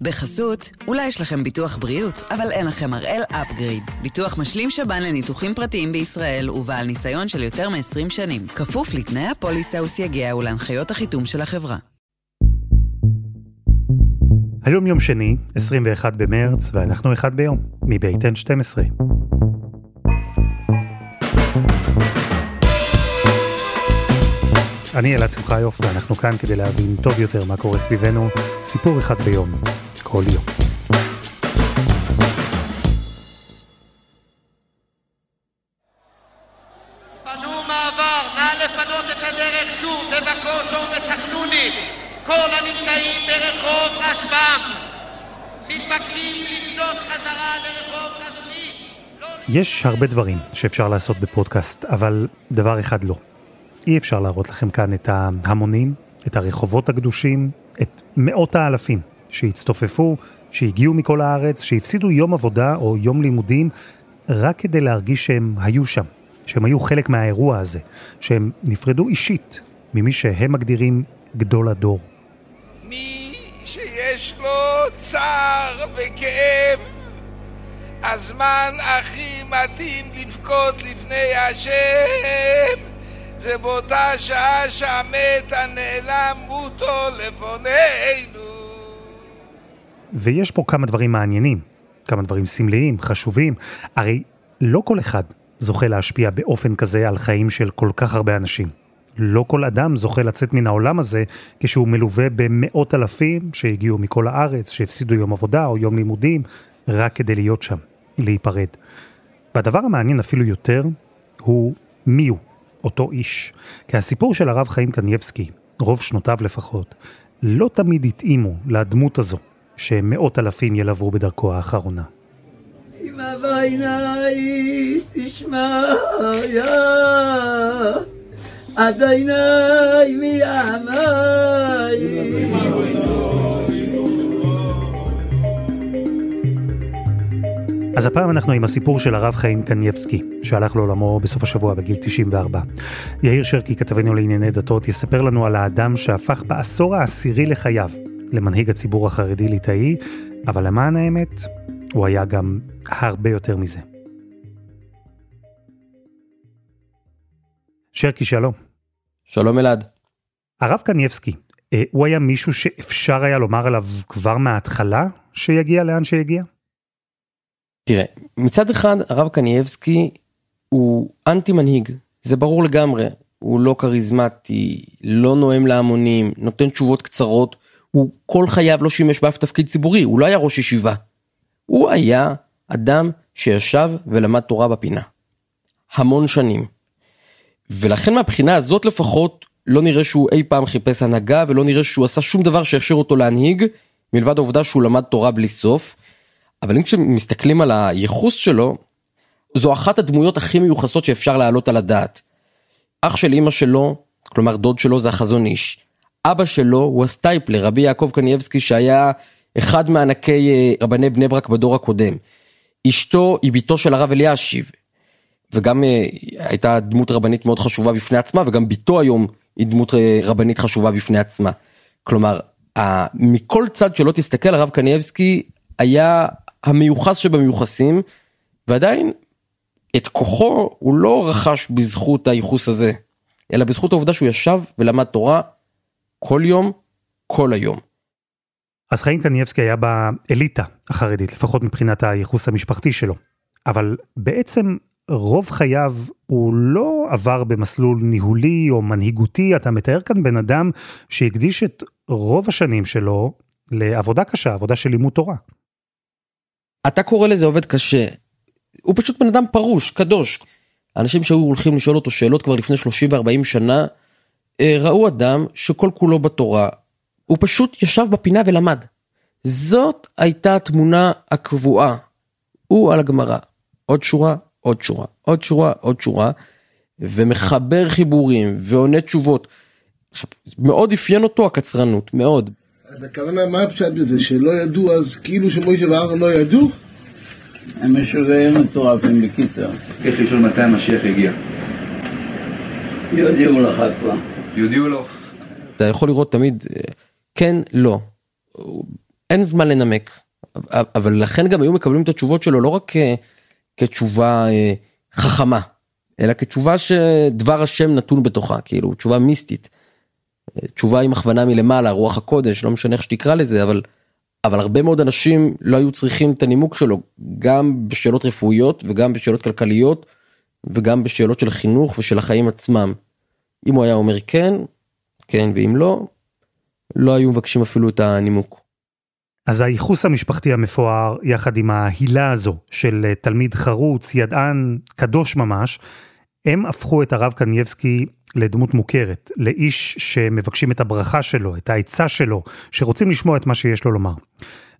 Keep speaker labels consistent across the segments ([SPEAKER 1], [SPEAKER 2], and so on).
[SPEAKER 1] בחסות, אולי יש לכם ביטוח בריאות, אבל אין לכם הראל אפגריד. ביטוח משלים שב"ן לניתוחים פרטיים בישראל ובעל ניסיון של יותר מ-20 שנים. כפוף לתנאי הפוליסה וסייגיה ולהנחיות החיתום של החברה.
[SPEAKER 2] היום יום שני, 21 במרץ, ואנחנו אחד ביום, מבית N12. אני אלעד שמחיוף, ואנחנו כאן כדי להבין טוב יותר מה קורה סביבנו, סיפור אחד ביום, כל יום.
[SPEAKER 3] פנו מעבר, נא לפנות את הדרך שוב, בבקושו ובסחנונית. כל הנמצאים ברחוב רשב"ם מתבקשים לפנות חזרה לרחוב. לא
[SPEAKER 2] יש הרבה דברים שאפשר לעשות בפודקאסט, אבל דבר אחד לא. אי אפשר להראות לכם כאן את ההמונים, את הרחובות הקדושים, את מאות האלפים שהצטופפו, שהגיעו מכל הארץ, שהפסידו יום עבודה או יום לימודים, רק כדי להרגיש שהם היו שם, שהם היו חלק מהאירוע הזה, שהם נפרדו אישית ממי שהם מגדירים גדול הדור.
[SPEAKER 4] מי שיש לו צער וכאב, הזמן הכי מתאים לבכות לפני השם זה באותה שעה שהמת הנעלם מותו לפנינו.
[SPEAKER 2] ויש פה כמה דברים מעניינים, כמה דברים סמליים, חשובים. הרי לא כל אחד זוכה להשפיע באופן כזה על חיים של כל כך הרבה אנשים. לא כל אדם זוכה לצאת מן העולם הזה כשהוא מלווה במאות אלפים שהגיעו מכל הארץ, שהפסידו יום עבודה או יום לימודים, רק כדי להיות שם, להיפרד. והדבר המעניין אפילו יותר הוא מי הוא אותו איש. כי הסיפור של הרב חיים קניבסקי, רוב שנותיו לפחות, לא תמיד התאימו לדמות הזו, שמאות אלפים ילוו בדרכו האחרונה. אז הפעם אנחנו עם הסיפור של הרב חיים קנייבסקי, שהלך לעולמו בסוף השבוע בגיל 94. יאיר שרקי, כתבנו לענייני דתות, יספר לנו על האדם שהפך בעשור העשירי לחייו למנהיג הציבור החרדי-ליטאי, אבל למען האמת, הוא היה גם הרבה יותר מזה. שרקי, שלום.
[SPEAKER 5] שלום אלעד.
[SPEAKER 2] הרב קנייבסקי, אה, הוא היה מישהו שאפשר היה לומר עליו כבר מההתחלה שיגיע לאן שיגיע?
[SPEAKER 5] תראה, מצד אחד הרב קנייבסקי הוא אנטי מנהיג, זה ברור לגמרי, הוא לא כריזמטי, לא נואם להמונים, נותן תשובות קצרות, הוא כל חייו לא שימש באף תפקיד ציבורי, הוא לא היה ראש ישיבה. הוא היה אדם שישב ולמד תורה בפינה. המון שנים. ולכן מהבחינה הזאת לפחות לא נראה שהוא אי פעם חיפש הנהגה ולא נראה שהוא עשה שום דבר שיכשיר אותו להנהיג מלבד העובדה שהוא למד תורה בלי סוף. אבל אם כשמסתכלים על הייחוס שלו, זו אחת הדמויות הכי מיוחסות שאפשר להעלות על הדעת. אח של אמא שלו, כלומר דוד שלו זה החזון איש. אבא שלו הוא הסטייפלר, רבי יעקב קנייבסקי שהיה אחד מענקי אה, רבני בני ברק בדור הקודם. אשתו היא בתו של הרב אלישיב, וגם אה, הייתה דמות רבנית מאוד חשובה בפני עצמה, וגם בתו היום היא דמות אה, רבנית חשובה בפני עצמה. כלומר, מכל צד שלא תסתכל, הרב קנייבסקי היה המיוחס שבמיוחסים, ועדיין את כוחו הוא לא רכש בזכות הייחוס הזה, אלא בזכות העובדה שהוא ישב ולמד תורה כל יום, כל היום.
[SPEAKER 2] אז חיים קנייבסקי היה באליטה החרדית, לפחות מבחינת הייחוס המשפחתי שלו. אבל בעצם רוב חייו הוא לא עבר במסלול ניהולי או מנהיגותי, אתה מתאר כאן בן אדם שהקדיש את רוב השנים שלו לעבודה קשה, עבודה של לימוד תורה.
[SPEAKER 5] אתה קורא לזה עובד קשה. הוא פשוט בן אדם פרוש, קדוש. אנשים שהיו הולכים לשאול אותו שאלות כבר לפני 30 ו-40 שנה, ראו אדם שכל כולו בתורה. הוא פשוט ישב בפינה ולמד. זאת הייתה התמונה הקבועה. הוא על הגמרא. עוד שורה, עוד שורה, עוד שורה, עוד שורה, ומחבר חיבורים ועונה תשובות. עכשיו, מאוד אפיין אותו הקצרנות, מאוד.
[SPEAKER 6] אז הכוונה, מה הפשט בזה? שלא ידעו אז כאילו שמוישה ואהרון לא ידעו?
[SPEAKER 7] הם משוגעים מטורפים בקיצר.
[SPEAKER 8] צריך לשאול מתי המשיח יגיע.
[SPEAKER 7] יודיעו לך כבר.
[SPEAKER 8] יודיעו לו.
[SPEAKER 5] אתה יכול לראות תמיד, אה, כן, לא. אין זמן לנמק. אבל לכן גם היו מקבלים את התשובות שלו לא רק כתשובה אה, חכמה, אלא כתשובה שדבר השם נתון בתוכה, כאילו תשובה מיסטית. תשובה עם הכוונה מלמעלה, רוח הקודש, לא משנה איך שתקרא לזה, אבל, אבל הרבה מאוד אנשים לא היו צריכים את הנימוק שלו, גם בשאלות רפואיות וגם בשאלות כלכליות וגם בשאלות של חינוך ושל החיים עצמם. אם הוא היה אומר כן, כן, ואם לא, לא היו מבקשים אפילו את הנימוק.
[SPEAKER 2] אז הייחוס המשפחתי המפואר, יחד עם ההילה הזו של אה, תלמיד חרוץ, ידען, קדוש ממש, הם הפכו את הרב קנייבסקי לדמות מוכרת, לאיש שמבקשים את הברכה שלו, את העצה שלו, שרוצים לשמוע את מה שיש לו לומר.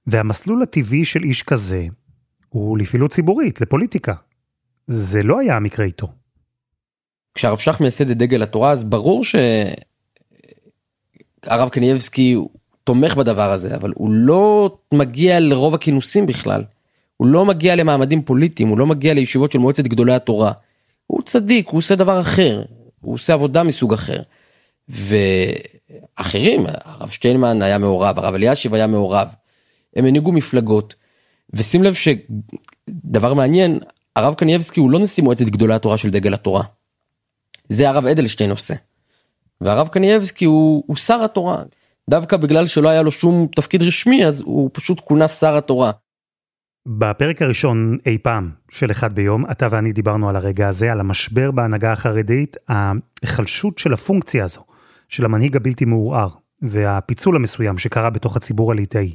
[SPEAKER 2] והמסלול הטבעי של איש כזה הוא לפעילות ציבורית, לפוליטיקה. זה לא היה המקרה איתו.
[SPEAKER 5] כשהרב שך מייסד את דגל התורה אז ברור שהרב קנייבסקי תומך בדבר הזה אבל הוא לא מגיע לרוב הכינוסים בכלל. הוא לא מגיע למעמדים פוליטיים הוא לא מגיע לישיבות של מועצת גדולי התורה. הוא צדיק הוא עושה דבר אחר הוא עושה עבודה מסוג אחר. ואחרים הרב שטיינמן היה מעורב הרב אלישיב היה מעורב. הם הנהיגו מפלגות. ושים לב שדבר מעניין הרב קנייבסקי הוא לא נשיא מועצת גדולי התורה של דגל התורה. זה הרב אדלשטיין עושה. והרב קנייבסקי הוא, הוא שר התורה. דווקא בגלל שלא היה לו שום תפקיד רשמי אז הוא פשוט כונה שר התורה.
[SPEAKER 2] בפרק הראשון אי פעם של אחד ביום, אתה ואני דיברנו על הרגע הזה, על המשבר בהנהגה החרדית, ההיחלשות של הפונקציה הזו, של המנהיג הבלתי מעורער, והפיצול המסוים שקרה בתוך הציבור הליטאי.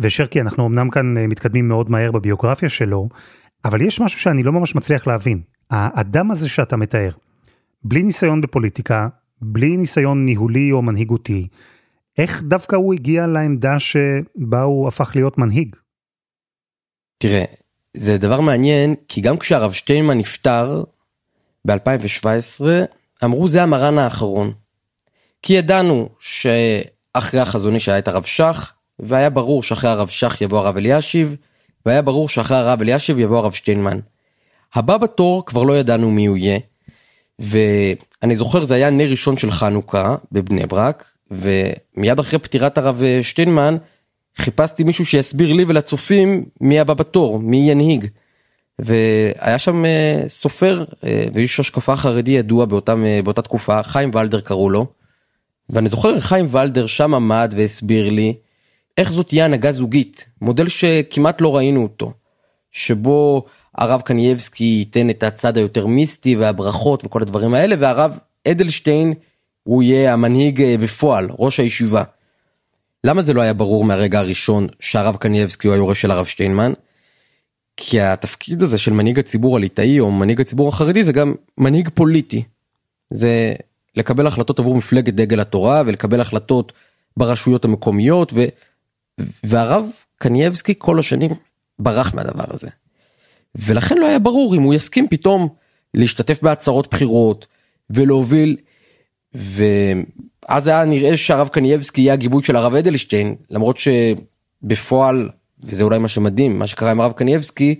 [SPEAKER 2] ושרקי, אנחנו אמנם כאן מתקדמים מאוד מהר בביוגרפיה שלו, אבל יש משהו שאני לא ממש מצליח להבין. האדם הזה שאתה מתאר, בלי ניסיון בפוליטיקה, בלי ניסיון ניהולי או מנהיגותי, איך דווקא הוא הגיע לעמדה שבה הוא הפך להיות מנהיג?
[SPEAKER 5] תראה, זה דבר מעניין, כי גם כשהרב שטיינמן נפטר ב-2017, אמרו זה המרן האחרון. כי ידענו שאחרי החזון איש היה את הרב שך, והיה ברור שאחרי הרב שך יבוא הרב אלישיב, והיה ברור שאחרי הרב אלישיב יבוא הרב שטיינמן. הבא בתור כבר לא ידענו מי הוא יהיה, ואני זוכר זה היה נר ראשון של חנוכה בבני ברק, ומיד אחרי פטירת הרב שטיינמן, חיפשתי מישהו שיסביר לי ולצופים מי הבא בתור, מי ינהיג. והיה שם אה, סופר אה, ואיש השקפה חרדי ידוע באותם, אה, באותה תקופה, חיים ולדר קראו לו. ואני זוכר חיים ולדר שם עמד והסביר לי איך זאת תהיה הנהגה זוגית, מודל שכמעט לא ראינו אותו, שבו הרב קנייבסקי ייתן את הצד היותר מיסטי והברכות וכל הדברים האלה, והרב אדלשטיין הוא יהיה המנהיג בפועל, ראש הישיבה. למה זה לא היה ברור מהרגע הראשון שהרב קנייבסקי הוא היורש של הרב שטיינמן? כי התפקיד הזה של מנהיג הציבור הליטאי או מנהיג הציבור החרדי זה גם מנהיג פוליטי. זה לקבל החלטות עבור מפלגת דגל התורה ולקבל החלטות ברשויות המקומיות ו... והרב קנייבסקי כל השנים ברח מהדבר הזה. ולכן לא היה ברור אם הוא יסכים פתאום להשתתף בהצהרות בחירות ולהוביל ואז היה נראה שהרב קנייבסקי יהיה הגיבוי של הרב אדלשטיין למרות שבפועל וזה אולי מה שמדהים מה שקרה עם הרב קנייבסקי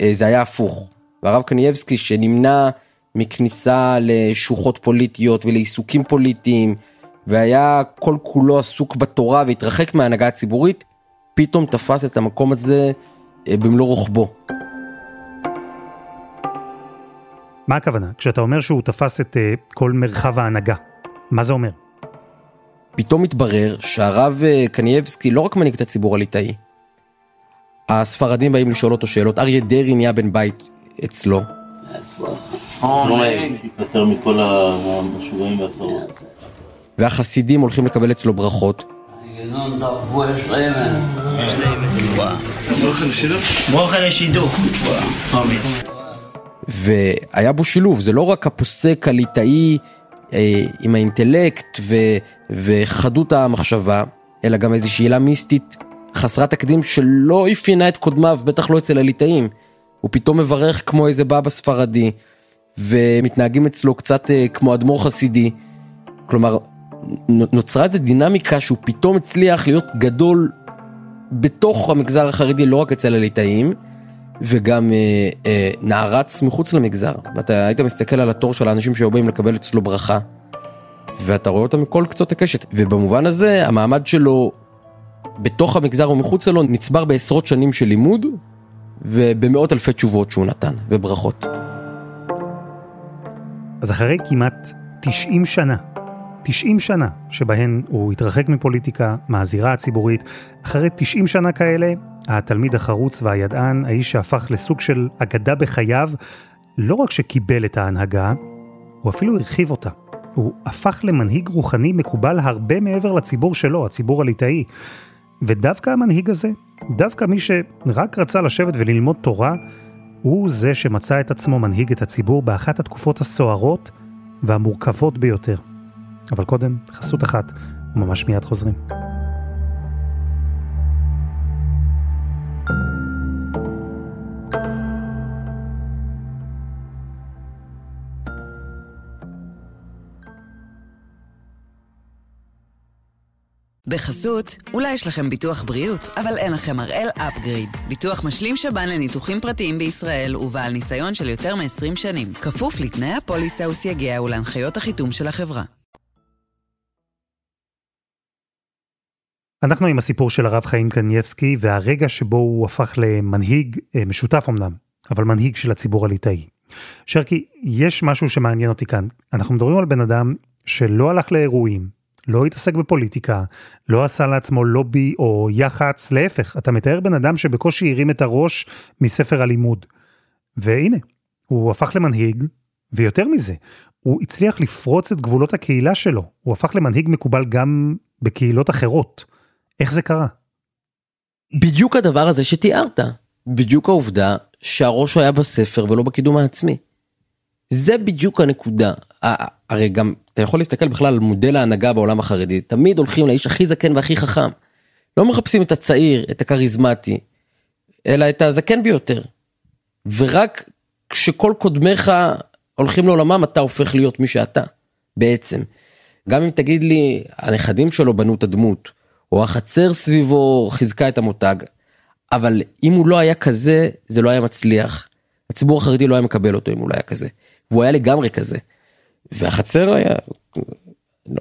[SPEAKER 5] אה, זה היה הפוך. והרב קנייבסקי שנמנע מכניסה לשוחות פוליטיות ולעיסוקים פוליטיים והיה כל כולו עסוק בתורה והתרחק מההנהגה הציבורית פתאום תפס את המקום הזה אה, במלוא רוחבו.
[SPEAKER 2] מה הכוונה? כשאתה אומר שהוא תפס את uh, כל מרחב ההנהגה, מה זה אומר?
[SPEAKER 5] פתאום מתברר שהרב uh, קנייבסקי לא רק מנהיג את הציבור הליטאי. הספרדים באים לשאול אותו שאלות, אריה דרעי נהיה בן בית אצלו.
[SPEAKER 9] יותר מכל המשוגעים והצרות.
[SPEAKER 5] והחסידים הולכים לקבל אצלו ברכות.
[SPEAKER 10] ברוך לשידוך.
[SPEAKER 5] והיה בו שילוב, זה לא רק הפוסק הליטאי אה, עם האינטלקט ו, וחדות המחשבה, אלא גם איזושהי עילה מיסטית חסרת תקדים שלא אפיינה את קודמיו, בטח לא אצל הליטאים. הוא פתאום מברך כמו איזה בבא ספרדי, ומתנהגים אצלו קצת אה, כמו אדמו"ר חסידי. כלומר, נוצרה איזו דינמיקה שהוא פתאום הצליח להיות גדול בתוך המגזר החרדי, לא רק אצל הליטאים. וגם אה, אה, נערץ מחוץ למגזר. ואתה היית מסתכל על התור של האנשים שהיו באים לקבל אצלו ברכה, ואתה רואה אותם מכל קצות הקשת. ובמובן הזה המעמד שלו בתוך המגזר ומחוץ לו נצבר בעשרות שנים של לימוד ובמאות אלפי תשובות שהוא נתן, וברכות.
[SPEAKER 2] אז אחרי כמעט 90 שנה, 90 שנה שבהן הוא התרחק מפוליטיקה, מהזירה הציבורית, אחרי 90 שנה כאלה, התלמיד החרוץ והידען, האיש שהפך לסוג של אגדה בחייו, לא רק שקיבל את ההנהגה, הוא אפילו הרחיב אותה. הוא הפך למנהיג רוחני מקובל הרבה מעבר לציבור שלו, הציבור הליטאי. ודווקא המנהיג הזה, דווקא מי שרק רצה לשבת וללמוד תורה, הוא זה שמצא את עצמו מנהיג את הציבור באחת התקופות הסוערות והמורכבות ביותר. אבל קודם, חסות אחת, וממש מיד חוזרים.
[SPEAKER 1] בחסות, אולי יש לכם ביטוח בריאות, אבל אין לכם הראל אפגריד. ביטוח משלים שב"ן לניתוחים פרטיים בישראל ובעל ניסיון של יותר מ-20 שנים. כפוף לתנאי הפוליסה וסייגיה ולהנחיות החיתום של החברה.
[SPEAKER 2] אנחנו עם הסיפור של הרב חיים קנייבסקי והרגע שבו הוא הפך למנהיג אה, משותף אמנם, אבל מנהיג של הציבור הליטאי. שרקי, יש משהו שמעניין אותי כאן. אנחנו מדברים על בן אדם שלא הלך לאירועים, לא התעסק בפוליטיקה, לא עשה לעצמו לובי או יח"צ, להפך, אתה מתאר בן אדם שבקושי הרים את הראש מספר הלימוד. והנה, הוא הפך למנהיג, ויותר מזה, הוא הצליח לפרוץ את גבולות הקהילה שלו, הוא הפך למנהיג מקובל גם בקהילות אחרות. איך זה קרה?
[SPEAKER 5] בדיוק הדבר הזה שתיארת, בדיוק העובדה שהראש היה בספר ולא בקידום העצמי. זה בדיוק הנקודה. הרי גם אתה יכול להסתכל בכלל על מודל ההנהגה בעולם החרדי, תמיד הולכים לאיש הכי זקן והכי חכם. לא מחפשים את הצעיר, את הכריזמטי, אלא את הזקן ביותר. ורק כשכל קודמיך הולכים לעולמם אתה הופך להיות מי שאתה, בעצם. גם אם תגיד לי, הנכדים שלו בנו את הדמות, או החצר סביבו חיזקה את המותג, אבל אם הוא לא היה כזה, זה לא היה מצליח. הציבור החרדי לא היה מקבל אותו אם הוא לא היה כזה. והוא היה לגמרי כזה. והחצר היה,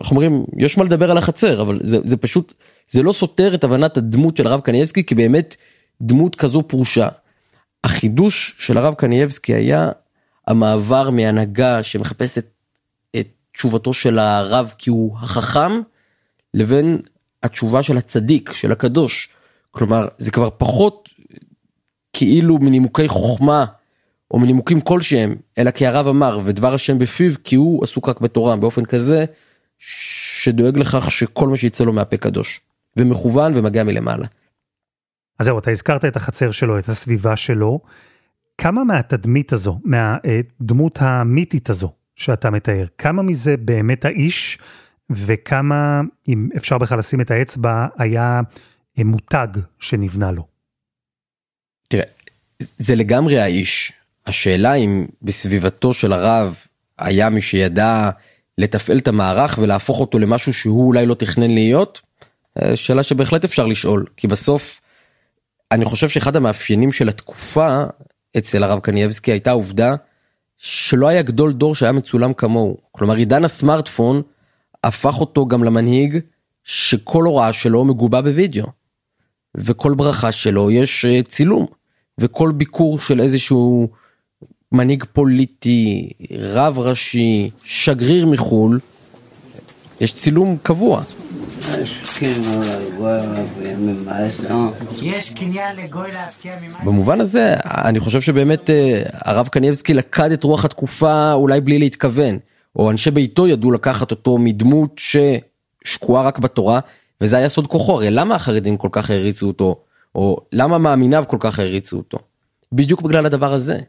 [SPEAKER 5] אנחנו אומרים, יש מה לדבר על החצר, אבל זה, זה פשוט, זה לא סותר את הבנת הדמות של הרב קנייבסקי כבאמת דמות כזו פרושה. החידוש של הרב קנייבסקי היה המעבר מהנהגה שמחפשת את תשובתו של הרב כי הוא החכם, לבין התשובה של הצדיק, של הקדוש. כלומר, זה כבר פחות כאילו מנימוקי חוכמה או מנימוקים כלשהם, אלא כי הרב אמר ודבר השם בפיו כי הוא עסוק רק בתורה באופן כזה שדואג לכך שכל מה שיצא לו מהפה קדוש ומכוון ומגיע מלמעלה.
[SPEAKER 2] אז זהו, אתה הזכרת את החצר שלו, את הסביבה שלו. כמה מהתדמית הזו, מהדמות המיתית הזו שאתה מתאר, כמה מזה באמת האיש וכמה, אם אפשר בכלל לשים את האצבע, היה מותג שנבנה לו?
[SPEAKER 5] תראה, זה לגמרי האיש. השאלה אם בסביבתו של הרב היה מי שידע לתפעל את המערך ולהפוך אותו למשהו שהוא אולי לא תכנן להיות, אה, שאלה שבהחלט אפשר לשאול, כי בסוף אני חושב שאחד המאפיינים של התקופה אצל הרב קנייבסקי הייתה העובדה שלא היה גדול דור שהיה מצולם כמוהו. כלומר עידן הסמארטפון הפך אותו גם למנהיג שכל הוראה שלו מגובה בווידאו. וכל ברכה שלו יש אה, צילום. וכל ביקור של איזשהו מנהיג פוליטי, רב ראשי, שגריר מחו"ל, יש צילום קבוע.
[SPEAKER 10] יש קניין לגוי להפקיע ממים.
[SPEAKER 5] במובן הזה אני חושב שבאמת אה, הרב קניבסקי לקד את רוח התקופה אולי בלי להתכוון או אנשי ביתו ידעו לקחת אותו מדמות ששקועה רק בתורה וזה היה סוד כוחו הרי למה החרדים כל כך העריצו אותו או למה מאמיניו כל כך העריצו אותו בדיוק בגלל הדבר הזה.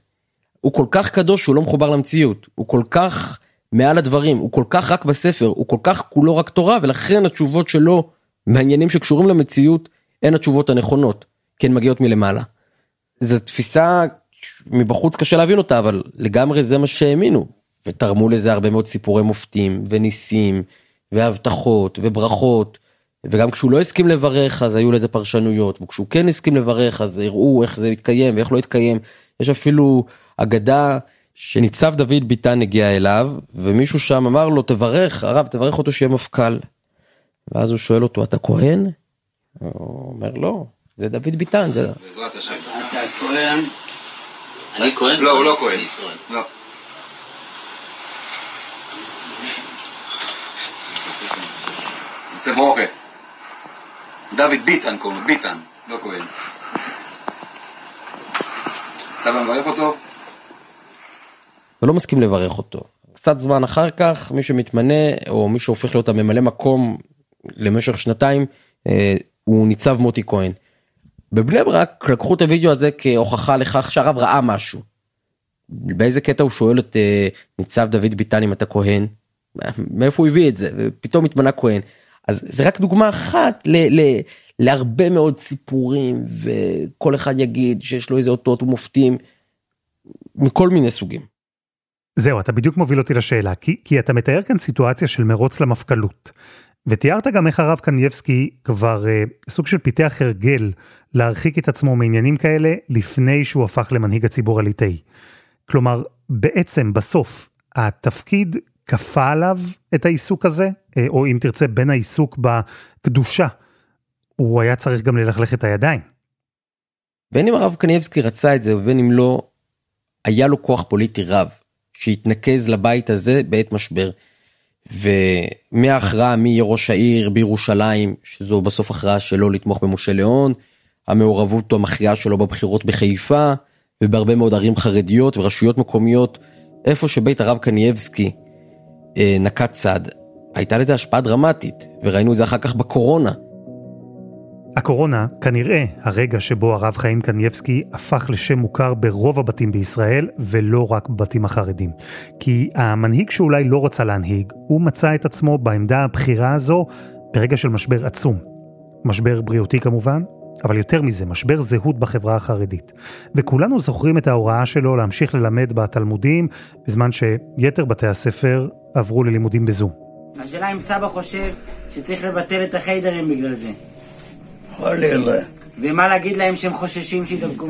[SPEAKER 5] הוא כל כך קדוש שהוא לא מחובר למציאות, הוא כל כך מעל הדברים, הוא כל כך רק בספר, הוא כל כך כולו רק תורה, ולכן התשובות שלו מעניינים שקשורים למציאות, הן התשובות הנכונות, כי הן מגיעות מלמעלה. זו תפיסה מבחוץ קשה להבין אותה, אבל לגמרי זה מה שהאמינו, ותרמו לזה הרבה מאוד סיפורי מופתים, וניסים, והבטחות, וברכות, וגם כשהוא לא הסכים לברך אז היו לזה פרשנויות, וכשהוא כן הסכים לברך אז הראו איך זה התקיים ואיך לא התקיים. יש אפילו אגדה שניצב דוד ביטן הגיע אליו ומישהו שם אמר לו תברך הרב תברך אותו שיהיה מפכ"ל. ואז הוא שואל אותו אתה כהן? הוא אומר לא, זה דוד ביטן.
[SPEAKER 11] בעזרת השם.
[SPEAKER 7] אתה כהן?
[SPEAKER 12] אני כהן?
[SPEAKER 11] לא, הוא לא כהן. לא. זה ברוכה. דוד ביטן קוראים לו, ביטן, לא כהן. אתה מברך אותו?
[SPEAKER 5] ולא מסכים לברך אותו. קצת זמן אחר כך מי שמתמנה או מי שהופך להיות הממלא מקום למשך שנתיים אה, הוא ניצב מוטי כהן. בבני ברק לקחו את הוידאו הזה כהוכחה לכך שהרב ראה משהו. באיזה קטע הוא שואל את אה, ניצב דוד ביטן אם אתה כהן? מאיפה הוא הביא את זה? ופתאום התמנה כהן. אז זה רק דוגמה אחת ל, ל, להרבה מאוד סיפורים וכל אחד יגיד שיש לו איזה אותות ומופתים מכל מיני סוגים.
[SPEAKER 2] זהו, אתה בדיוק מוביל אותי לשאלה, כי, כי אתה מתאר כאן סיטואציה של מרוץ למפכ"לות. ותיארת גם איך הרב קנייבסקי כבר אה, סוג של פיתח הרגל להרחיק את עצמו מעניינים כאלה לפני שהוא הפך למנהיג הציבור הליטאי. כלומר, בעצם בסוף, התפקיד כפה עליו את העיסוק הזה, אה, או אם תרצה, בין העיסוק בקדושה, הוא היה צריך גם ללכלך את הידיים.
[SPEAKER 5] בין אם הרב קנייבסקי רצה את זה ובין אם לא, היה לו כוח פוליטי רב, שהתנקז לבית הזה בעת משבר. ומההכרעה מי יהיה ראש העיר בירושלים, שזו בסוף הכרעה שלו לתמוך במשה ליאון, המעורבות המכריעה שלו בבחירות בחיפה, ובהרבה מאוד ערים חרדיות ורשויות מקומיות, איפה שבית הרב קנייבסקי אה, נקט צד, הייתה לזה השפעה דרמטית, וראינו את זה אחר כך בקורונה.
[SPEAKER 2] הקורונה, כנראה הרגע שבו הרב חיים קנייבסקי הפך לשם מוכר ברוב הבתים בישראל, ולא רק בבתים החרדים. כי המנהיג שאולי לא רצה להנהיג, הוא מצא את עצמו בעמדה הבכירה הזו ברגע של משבר עצום. משבר בריאותי כמובן, אבל יותר מזה, משבר זהות בחברה החרדית. וכולנו זוכרים את ההוראה שלו להמשיך ללמד בתלמודים, בזמן שיתר בתי הספר עברו ללימודים בזום.
[SPEAKER 10] השאלה אם סבא חושב שצריך לבטל את החיידרים בגלל זה.
[SPEAKER 7] להיות.
[SPEAKER 10] ומה להגיד להם שהם חוששים שידבקו?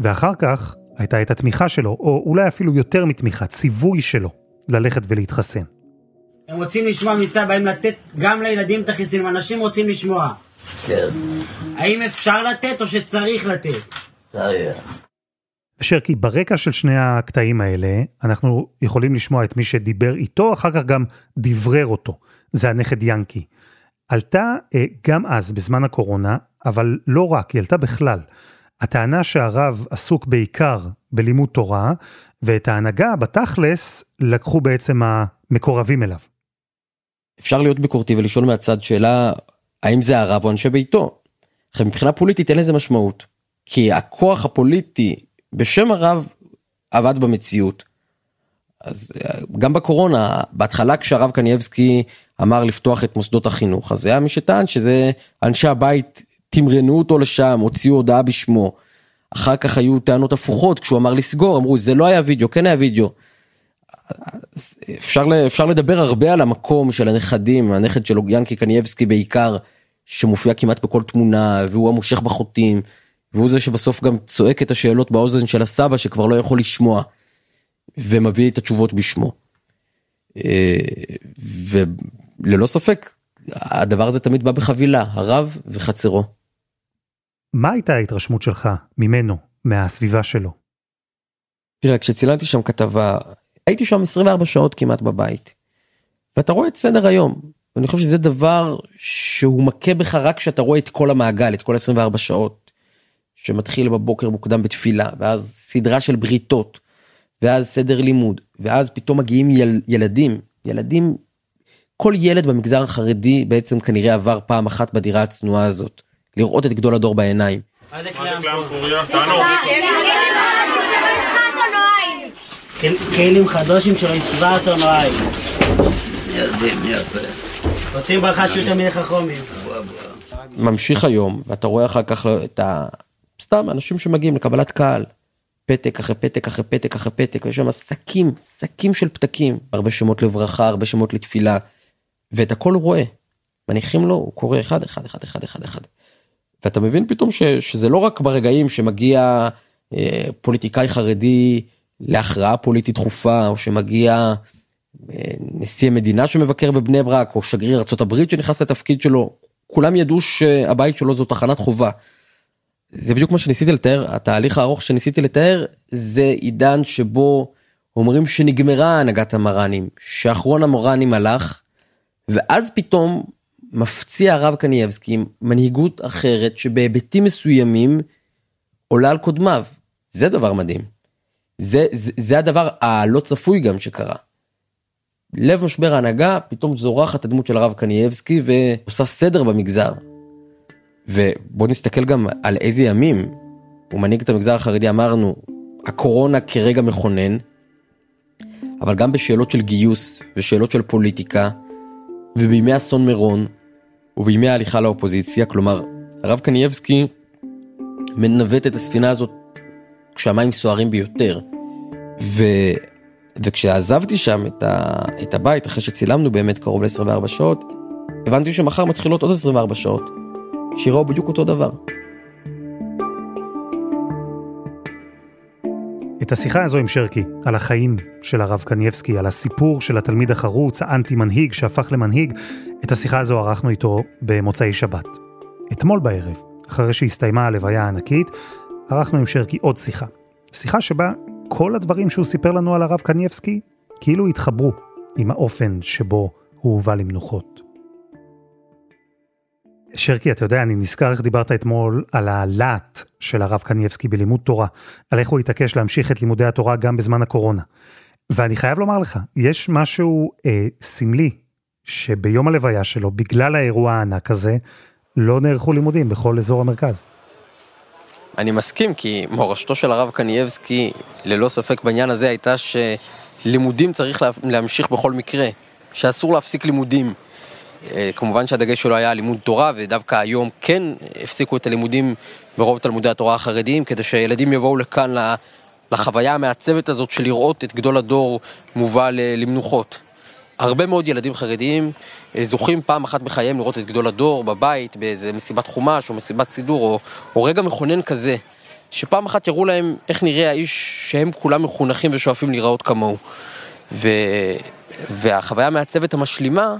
[SPEAKER 2] ואחר כך הייתה את התמיכה שלו, או אולי אפילו יותר מתמיכה, ציווי שלו, ללכת ולהתחסן.
[SPEAKER 10] הם רוצים לשמוע מסבא האם לתת גם לילדים את החיסונים, אנשים רוצים לשמוע.
[SPEAKER 7] כן.
[SPEAKER 10] האם אפשר לתת או שצריך לתת?
[SPEAKER 7] צריך.
[SPEAKER 2] שרקי, ברקע של שני הקטעים האלה, אנחנו יכולים לשמוע את מי שדיבר איתו, אחר כך גם דברר אותו. זה הנכד ינקי. עלתה אה, גם אז, בזמן הקורונה, אבל לא רק, היא עלתה בכלל. הטענה שהרב עסוק בעיקר בלימוד תורה, ואת ההנהגה בתכלס לקחו בעצם המקורבים אליו.
[SPEAKER 5] אפשר להיות ביקורתי ולשאול מהצד שאלה, האם זה הרב או אנשי ביתו? עכשיו מבחינה פוליטית אין לזה משמעות. כי הכוח הפוליטי בשם הרב עבד במציאות. אז אה, גם בקורונה, בהתחלה כשהרב קנייבסקי אמר לפתוח את מוסדות החינוך, אז היה מי שטען שזה אנשי הבית תמרנו אותו לשם, הוציאו הודעה בשמו. אחר כך היו טענות הפוכות, כשהוא אמר לסגור, אמרו זה לא היה וידאו, כן היה וידאו. אפשר, אפשר לדבר הרבה על המקום של הנכדים, הנכד של ינקי קנייבסקי בעיקר, שמופיע כמעט בכל תמונה, והוא המושך בחוטים, והוא זה שבסוף גם צועק את השאלות באוזן של הסבא שכבר לא יכול לשמוע, ומביא את התשובות בשמו. אה, וללא ספק, הדבר הזה תמיד בא בחבילה, הרב וחצרו.
[SPEAKER 2] מה הייתה ההתרשמות שלך ממנו, מהסביבה שלו?
[SPEAKER 5] תראה, כשצילמתי שם כתבה, הייתי שם 24 שעות כמעט בבית. ואתה רואה את סדר היום. ואני חושב שזה דבר שהוא מכה בך רק כשאתה רואה את כל המעגל, את כל 24 שעות. שמתחיל בבוקר מוקדם בתפילה, ואז סדרה של בריתות, ואז סדר לימוד, ואז פתאום מגיעים יל, ילדים, ילדים, כל ילד במגזר החרדי בעצם כנראה עבר פעם אחת בדירה הצנועה הזאת, לראות את גדול הדור בעיניים.
[SPEAKER 10] כלים חדושים שלא יצבע אותו נועי.
[SPEAKER 7] יודעים יפה.
[SPEAKER 10] רוצים ברכה שיהיו תלמידי חכמים.
[SPEAKER 5] ממשיך היום, ואתה רואה אחר כך את ה... סתם אנשים שמגיעים לקבלת קהל. פתק אחרי פתק אחרי פתק אחרי פתק, ויש שם שקים, שקים של פתקים, הרבה שמות לברכה, הרבה שמות לתפילה, ואת הכל הוא רואה. מניחים לו, הוא קורא אחד אחד אחד אחד אחד אחד. ואתה מבין פתאום ש, שזה לא רק ברגעים שמגיע אה, פוליטיקאי חרדי להכרעה פוליטית דחופה, או שמגיע אה, נשיא המדינה שמבקר בבני ברק, או שגריר ארה"ב שנכנס לתפקיד שלו, כולם ידעו שהבית שלו זו תחנת חובה. זה בדיוק מה שניסיתי לתאר, התהליך הארוך שניסיתי לתאר זה עידן שבו אומרים שנגמרה הנהגת המר"נים, שאחרון המר"נים הלך, ואז פתאום מפציע הרב קנייבסקי מנהיגות אחרת שבהיבטים מסוימים עולה על קודמיו. זה דבר מדהים. זה, זה, זה הדבר הלא צפוי גם שקרה. לב משבר ההנהגה, פתאום זורחת הדמות של הרב קנייבסקי ועושה סדר במגזר. ובוא נסתכל גם על איזה ימים הוא מנהיג את המגזר החרדי, אמרנו, הקורונה כרגע מכונן, אבל גם בשאלות של גיוס ושאלות של פוליטיקה, ובימי אסון מירון, ובימי ההליכה לאופוזיציה, כלומר, הרב קנייבסקי מנווט את הספינה הזאת כשהמים סוערים ביותר. ו... וכשעזבתי שם את, ה... את הבית, אחרי שצילמנו באמת קרוב ל-24 שעות, הבנתי שמחר מתחילות עוד 24 שעות, שיראו בדיוק אותו דבר.
[SPEAKER 2] את השיחה הזו עם שרקי, על החיים של הרב קנייבסקי, על הסיפור של התלמיד החרוץ, האנטי-מנהיג שהפך למנהיג, את השיחה הזו ערכנו איתו במוצאי שבת. אתמול בערב, אחרי שהסתיימה הלוויה הענקית, ערכנו עם שרקי עוד שיחה. שיחה שבה כל הדברים שהוא סיפר לנו על הרב קנייבסקי, כאילו התחברו עם האופן שבו הוא הובא למנוחות. שרקי, אתה יודע, אני נזכר איך דיברת אתמול על הלהט של הרב קנייבסקי בלימוד תורה, על איך הוא התעקש להמשיך את לימודי התורה גם בזמן הקורונה. ואני חייב לומר לך, יש משהו אה, סמלי, שביום הלוויה שלו, בגלל האירוע הענק הזה, לא נערכו לימודים בכל אזור המרכז.
[SPEAKER 5] אני מסכים, כי מורשתו של הרב קנייבסקי, ללא ספק בעניין הזה, הייתה שלימודים צריך להמשיך בכל מקרה, שאסור להפסיק לימודים. אה, כמובן שהדגש שלו היה לימוד תורה, ודווקא היום כן הפסיקו את הלימודים ברוב תלמודי התורה החרדיים, כדי שילדים יבואו לכאן לחוויה המעצבת הזאת של לראות את גדול הדור מובא למנוחות. הרבה מאוד ילדים חרדיים אה, זוכים פעם אחת בחייהם לראות את גדול הדור בבית, באיזה מסיבת חומש או מסיבת סידור, או, או רגע מכונן כזה, שפעם אחת יראו להם איך נראה האיש שהם כולם מחונכים ושואפים להיראות כמוהו. ו... והחוויה המעצבת המשלימה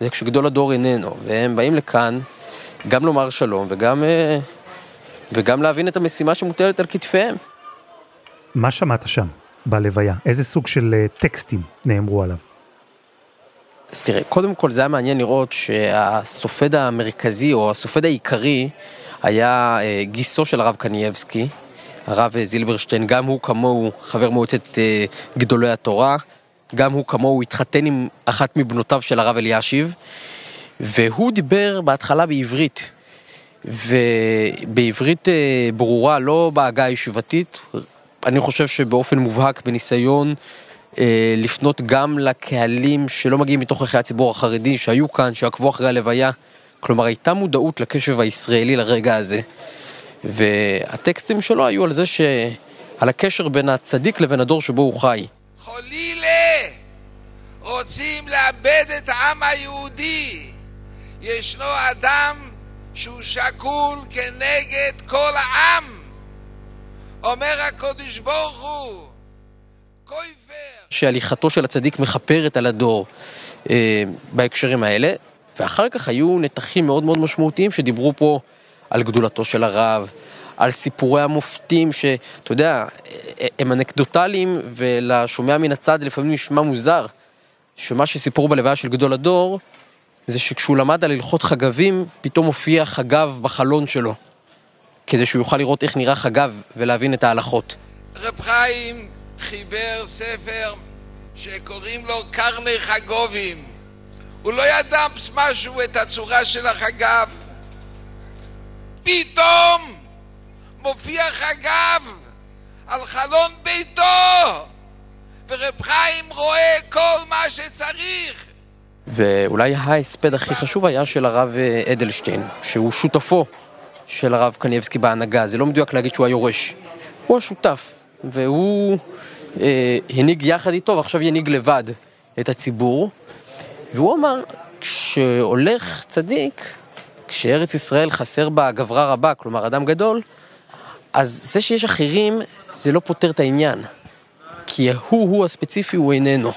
[SPEAKER 5] זה כשגדול הדור איננו, והם באים לכאן גם לומר שלום וגם, אה, וגם להבין את המשימה שמוטלת על כתפיהם.
[SPEAKER 2] מה שמעת שם, בלוויה? איזה סוג של אה, טקסטים נאמרו עליו?
[SPEAKER 5] אז תראה, קודם כל זה היה מעניין לראות שהסופד המרכזי או הסופד העיקרי היה אה, גיסו של הרב קנייבסקי, הרב זילברשטיין, גם הוא כמוהו חבר מועצת גדולי התורה, גם הוא כמוהו התחתן עם אחת מבנותיו של הרב אלישיב, והוא דיבר בהתחלה בעברית, ובעברית אה, ברורה, לא בעגה הישיבתית, אני חושב שבאופן מובהק בניסיון אה, לפנות גם לקהלים שלא מגיעים מתוך ערכי הציבור החרדי, שהיו כאן, שעקבו אחרי הלוויה. כלומר, הייתה מודעות לקשב הישראלי לרגע הזה. והטקסטים שלו היו על זה ש... על הקשר בין הצדיק לבין הדור שבו הוא חי.
[SPEAKER 4] חולילה העם היהודי. ישנו אדם שהוא שקול כנגד כל העם. אומר הקודש ברוך הוא, כויפר.
[SPEAKER 5] שהליכתו של הצדיק מכפרת על הדור אה, בהקשרים האלה, ואחר כך היו נתחים מאוד מאוד משמעותיים שדיברו פה על גדולתו של הרב, על סיפורי המופתים, שאתה יודע, הם אנקדוטליים, ולשומע מן הצד לפעמים נשמע מוזר, שמה שסיפרו בלוויה של גדול הדור, זה שכשהוא למד על הלכות חגבים, פתאום הופיע חגב בחלון שלו, כדי שהוא יוכל לראות איך נראה חגב ולהבין את ההלכות.
[SPEAKER 4] רב חיים חיבר ספר שקוראים לו קרני חגובים. הוא לא ידע משהו את הצורה של החגב. פתאום מופיע חגב על חלון ביתו, ורב חיים רואה כל מה שצריך.
[SPEAKER 5] ואולי ההספד הכי חשוב היה של הרב אה, אדלשטיין, שהוא שותפו של הרב קניבסקי בהנהגה, זה לא מדויק להגיד שהוא היורש. הוא השותף, והוא אה, הנהיג יחד איתו, ועכשיו ינהיג לבד את הציבור. והוא אמר, כשהולך צדיק, כשארץ ישראל חסר בה גברה רבה, כלומר אדם גדול, אז זה שיש אחרים, זה לא פותר את העניין. כי הוא-הוא הספציפי הוא איננו.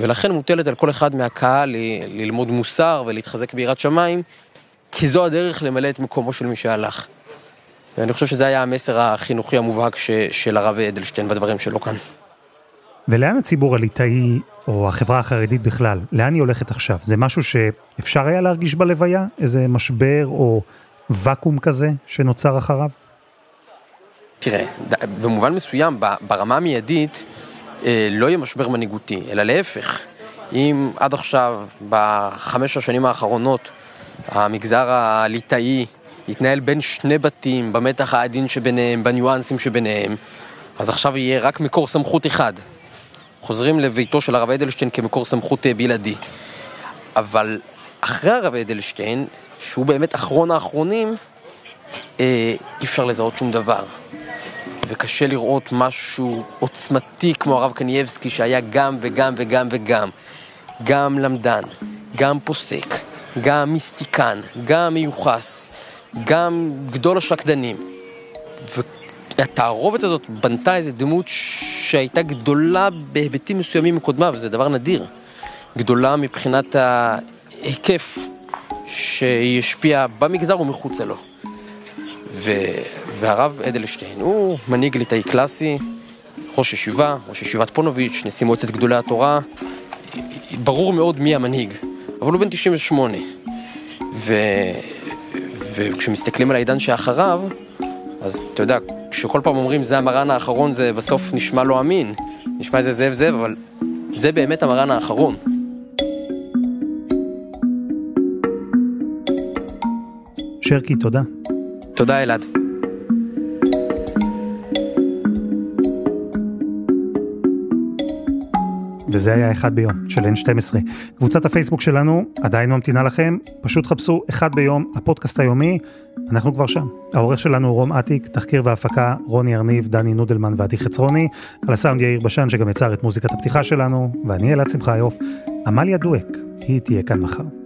[SPEAKER 5] ולכן מוטלת על כל אחד מהקהל ללמוד מוסר ולהתחזק ביראת שמיים, כי זו הדרך למלא את מקומו של מי שהלך. ואני חושב שזה היה המסר החינוכי המובהק ש, של הרב אדלשטיין בדברים שלו כאן.
[SPEAKER 2] ולאן הציבור הליטאי, או החברה החרדית בכלל, לאן היא הולכת עכשיו? זה משהו שאפשר היה להרגיש בלוויה? איזה משבר או ואקום כזה שנוצר אחריו?
[SPEAKER 5] תראה, במובן מסוים, ברמה המיידית, אה, לא יהיה משבר מנהיגותי, אלא להפך. אם עד עכשיו, בחמש השנים האחרונות, המגזר הליטאי התנהל בין שני בתים, במתח העדין שביניהם, בניואנסים שביניהם, אז עכשיו יהיה רק מקור סמכות אחד. חוזרים לביתו של הרב אדלשטיין כמקור סמכות אה, בלעדי. אבל אחרי הרב אדלשטיין, שהוא באמת אחרון האחרונים, אה, אי אפשר לזהות שום דבר. וקשה לראות משהו עוצמתי כמו הרב קנייבסקי שהיה גם וגם וגם וגם. גם למדן, גם פוסק, גם מיסטיקן, גם מיוחס, גם גדול השקדנים. והתערובת הזאת בנתה איזו דמות שהייתה גדולה בהיבטים מסוימים מקודמיו, וזה דבר נדיר. גדולה מבחינת ההיקף שהיא השפיעה במגזר ומחוצה לו. ו... והרב אדלשטיין הוא מנהיג ליטאי קלאסי, ראש ישיבה, ראש ישיבת פונוביץ', נשיא מועצת גדולי התורה, ברור מאוד מי המנהיג, אבל הוא בן 98. ו... וכשמסתכלים על העידן שאחריו, אז אתה יודע, כשכל פעם אומרים זה המרן האחרון, זה בסוף נשמע לא אמין, נשמע איזה זאב זאב, אבל זה באמת המרן האחרון.
[SPEAKER 2] שרקי, תודה.
[SPEAKER 5] תודה, אלעד.
[SPEAKER 2] וזה היה אחד ביום של N12. קבוצת הפייסבוק שלנו עדיין ממתינה לכם, פשוט חפשו אחד ביום, הפודקאסט היומי, אנחנו כבר שם. העורך שלנו הוא רום אטיק, תחקיר והפקה רוני ארניב, דני נודלמן ועדי חצרוני, על הסאונד יאיר בשן שגם יצר את מוזיקת הפתיחה שלנו, ואני אלעד שמחיוף. עמליה דואק, היא תהיה כאן מחר.